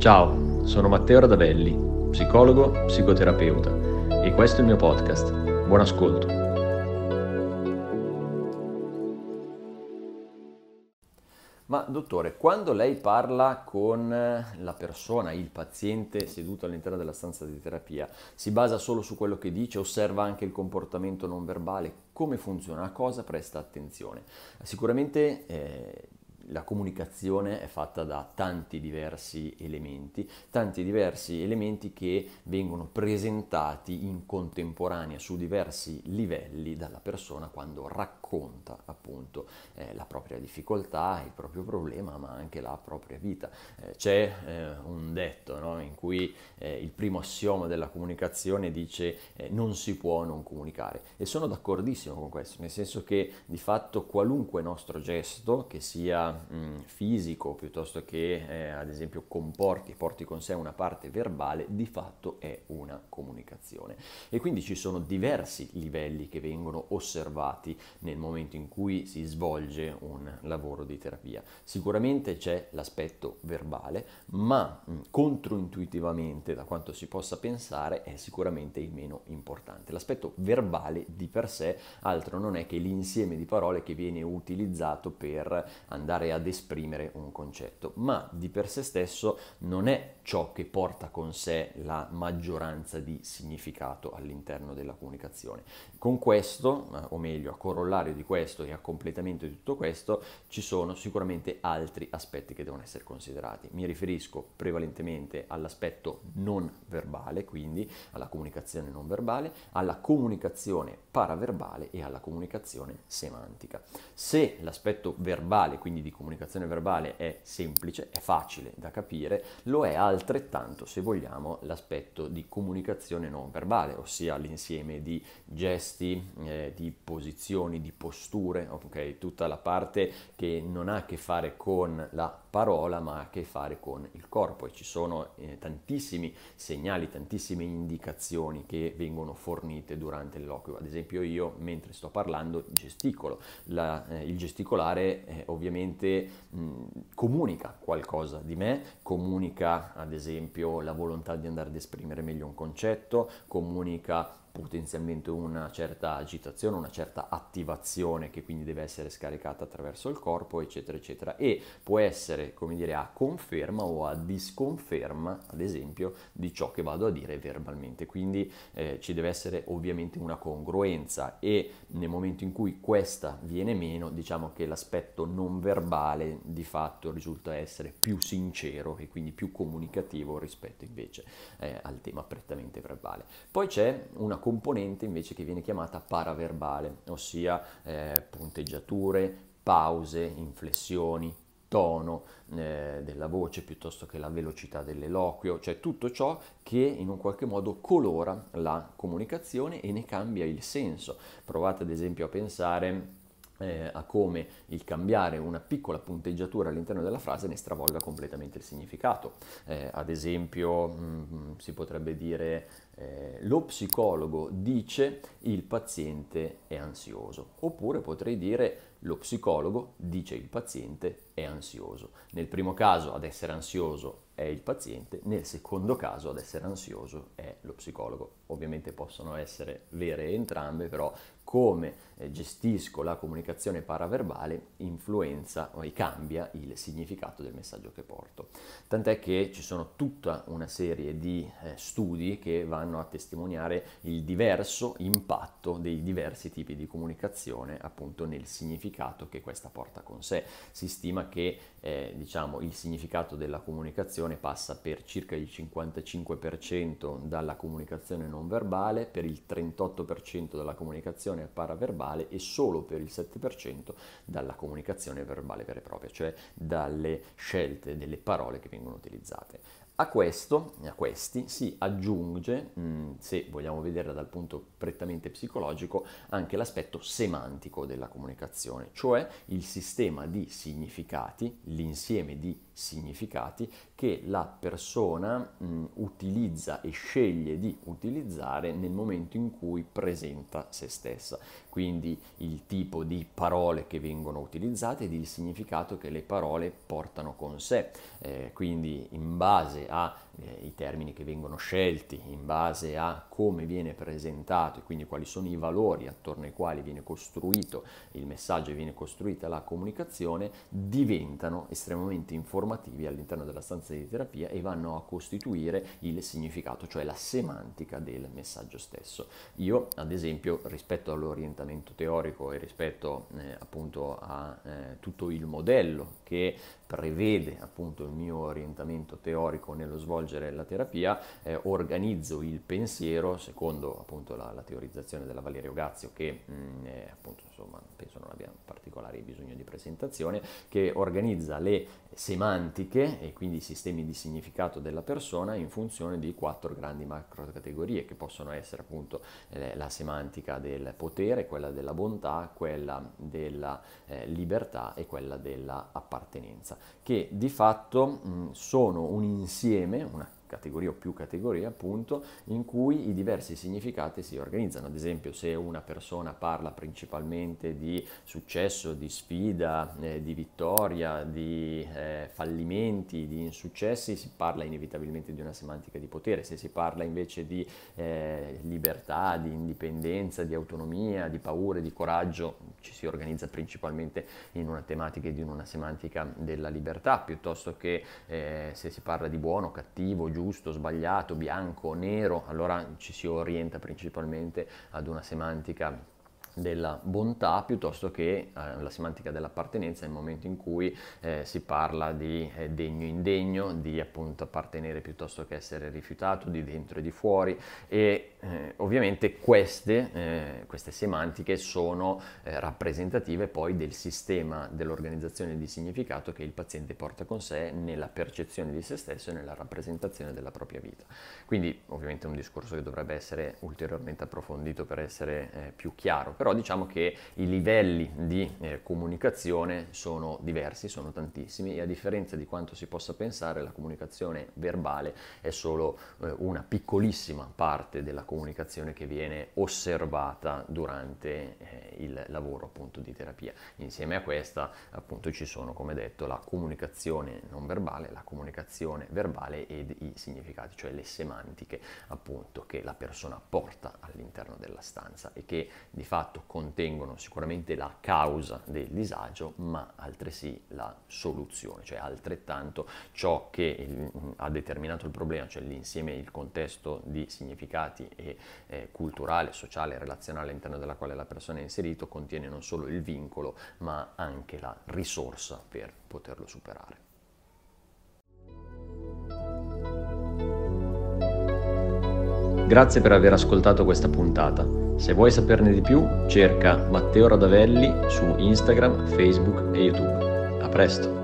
Ciao, sono Matteo Radavelli, psicologo, psicoterapeuta e questo è il mio podcast. Buon ascolto. Ma dottore, quando lei parla con la persona, il paziente seduto all'interno della stanza di terapia, si basa solo su quello che dice, osserva anche il comportamento non verbale, come funziona, a cosa presta attenzione? Sicuramente eh, la comunicazione è fatta da tanti diversi elementi, tanti diversi elementi che vengono presentati in contemporanea su diversi livelli dalla persona quando racconta appunto eh, la propria difficoltà, il proprio problema, ma anche la propria vita. Eh, c'è eh, un detto no, in cui eh, il primo assioma della comunicazione dice eh, non si può non comunicare e sono d'accordissimo con questo, nel senso che di fatto qualunque nostro gesto che sia mh, mm, fisico piuttosto che eh, ad esempio comporti, porti con sé una parte verbale, di fatto è una comunicazione. E quindi ci sono diversi livelli che vengono osservati nel momento in cui si svolge un lavoro di terapia. Sicuramente c'è l'aspetto verbale, ma controintuitivamente, da quanto si possa pensare, è sicuramente il meno importante. L'aspetto verbale di per sé altro non è che l'insieme di parole che viene utilizzato per andare ad esprimere un concetto, ma di per sé stesso non è ciò che porta con sé la maggioranza di significato all'interno della comunicazione. Con questo, o meglio, a corollario di questo e a completamento di tutto questo, ci sono sicuramente altri aspetti che devono essere considerati. Mi riferisco prevalentemente all'aspetto non verbale, quindi alla comunicazione non verbale, alla comunicazione paraverbale e alla comunicazione semantica. Se l'aspetto verbale, quindi di comunicazione verbale, è semplice, è facile da capire, lo è altrettanto, se vogliamo, l'aspetto di comunicazione non verbale, ossia l'insieme di gesti, eh, di posizioni, di posture, ok? Tutta la parte che non ha a che fare con la parola ma ha a che fare con il corpo. E ci sono eh, tantissimi segnali, tantissime indicazioni che vengono fornite durante l'eloquio. Ad esempio io mentre sto parlando gesticolo, la, eh, il gesticolare eh, ovviamente mh, comunica qualcosa di me, comunica ad esempio la volontà di andare ad esprimere meglio un concetto, comunica potenzialmente una certa agitazione, una certa attivazione che quindi deve essere scaricata attraverso il corpo, eccetera, eccetera, e può essere, come dire, a conferma o a disconferma, ad esempio, di ciò che vado a dire verbalmente. Quindi eh, ci deve essere ovviamente una congruenza e nel momento in cui questa viene meno, diciamo che l'aspetto non verbale di fatto risulta essere più sincero e quindi più comunicativo rispetto invece eh, al tema prettamente verbale. Poi c'è una componente invece che viene chiamata paraverbale, ossia eh, punteggiature, pause, inflessioni, tono eh, della voce piuttosto che la velocità dell'eloquio, cioè tutto ciò che in un qualche modo colora la comunicazione e ne cambia il senso. Provate ad esempio a pensare eh, a come il cambiare una piccola punteggiatura all'interno della frase ne stravolga completamente il significato. Eh, ad esempio mh, mm, si potrebbe dire eh, lo psicologo dice il paziente è ansioso, oppure potrei dire lo psicologo dice il paziente è ansioso. Nel primo caso ad essere ansioso è il paziente, nel secondo caso ad essere ansioso è lo psicologo. Ovviamente possono essere vere entrambe, però come eh, gestisco la comunicazione paraverbale influenza o cambia il significato del messaggio che porto. Tant'è che ci sono tutta una serie di eh, studi che vanno a testimoniare il diverso impatto dei diversi tipi di comunicazione appunto nel significato che questa porta con sé. Si stima che eh, diciamo, il significato della comunicazione passa per circa il 55% dalla comunicazione non verbale, per il 38% dalla comunicazione paraverbale e solo per il 7% dalla comunicazione verbale vera e propria, cioè dalle scelte delle parole che vengono utilizzate. A questo, a questi, si aggiunge, mh, se vogliamo vedere dal punto prettamente psicologico, anche l'aspetto semantico della comunicazione, cioè il sistema di significati, l'insieme di significati che la persona mh, utilizza e sceglie di utilizzare nel momento in cui presenta se stessa. Quindi il tipo di parole che vengono utilizzate ed il significato che le parole portano con sé. Eh, quindi in base ai eh, termini che vengono scelti, in base a come viene presentato e quindi quali sono i valori attorno ai quali viene costruito il messaggio e viene costruita la comunicazione, diventano estremamente informativi all'interno della stanza di terapia e vanno a costituire il significato, cioè la semantica del messaggio stesso. Io, ad esempio, rispetto all'orientamento teorico e rispetto eh, appunto a eh, tutto il modello che prevede appunto il mio orientamento teorico nello svolgere la terapia, eh, organizzo il pensiero secondo appunto la, la teorizzazione della Valerio Gazio che mh, mm, appunto insomma penso non abbia particolari bisogno di presentazione, che organizza le semantiche e quindi i sistemi di significato della persona in funzione di quattro grandi macro categorie che possono essere appunto eh, la semantica del potere, quella della bontà, quella della eh, libertà e quella della appartenenza, che di fatto sono un insieme, una categoria o più categorie appunto, in cui i diversi significati si organizzano. Ad esempio se una persona parla principalmente di successo, di sfida, eh, di vittoria, di eh, fallimenti, di insuccessi, si parla inevitabilmente di una semantica di potere. Se si parla invece di eh, libertà, di indipendenza, di autonomia, di paure, di coraggio, ci si organizza principalmente in una tematica e in una semantica della libertà, piuttosto che eh, se si parla di buono, cattivo, giusto, giusto, sbagliato, bianco, nero, allora ci si orienta principalmente ad una semantica della bontà piuttosto che eh, la semantica dell'appartenenza nel momento in cui eh, si parla di eh, degno indegno, di appunto appartenere piuttosto che essere rifiutato, di dentro e di fuori e eh, ovviamente queste, eh, queste, semantiche sono eh, rappresentative poi del sistema dell'organizzazione di significato che il paziente porta con sé nella percezione di se stesso e nella rappresentazione della propria vita. Quindi ovviamente è un discorso che dovrebbe essere ulteriormente approfondito per essere più chiaro però diciamo che i livelli di eh, comunicazione sono diversi, sono tantissimi e a differenza di quanto si possa pensare la comunicazione verbale è solo eh, una piccolissima parte della comunicazione che viene osservata durante eh, il lavoro appunto di terapia. Insieme a questa appunto ci sono come detto la comunicazione non verbale, la comunicazione verbale ed i significati, cioè le semantiche appunto che la persona porta all'interno della stanza e che di fatto contengono sicuramente la causa del disagio, ma altresì la soluzione, cioè altrettanto ciò che ha determinato il problema, cioè l'insieme, il contesto di significati e eh, culturale, sociale, relazionale all'interno della quale la persona è inserito, contiene non solo il vincolo, ma anche la risorsa per poterlo superare. Grazie per aver ascoltato questa puntata. Se vuoi saperne di più, cerca Matteo Radavelli su Instagram, Facebook e YouTube. A presto!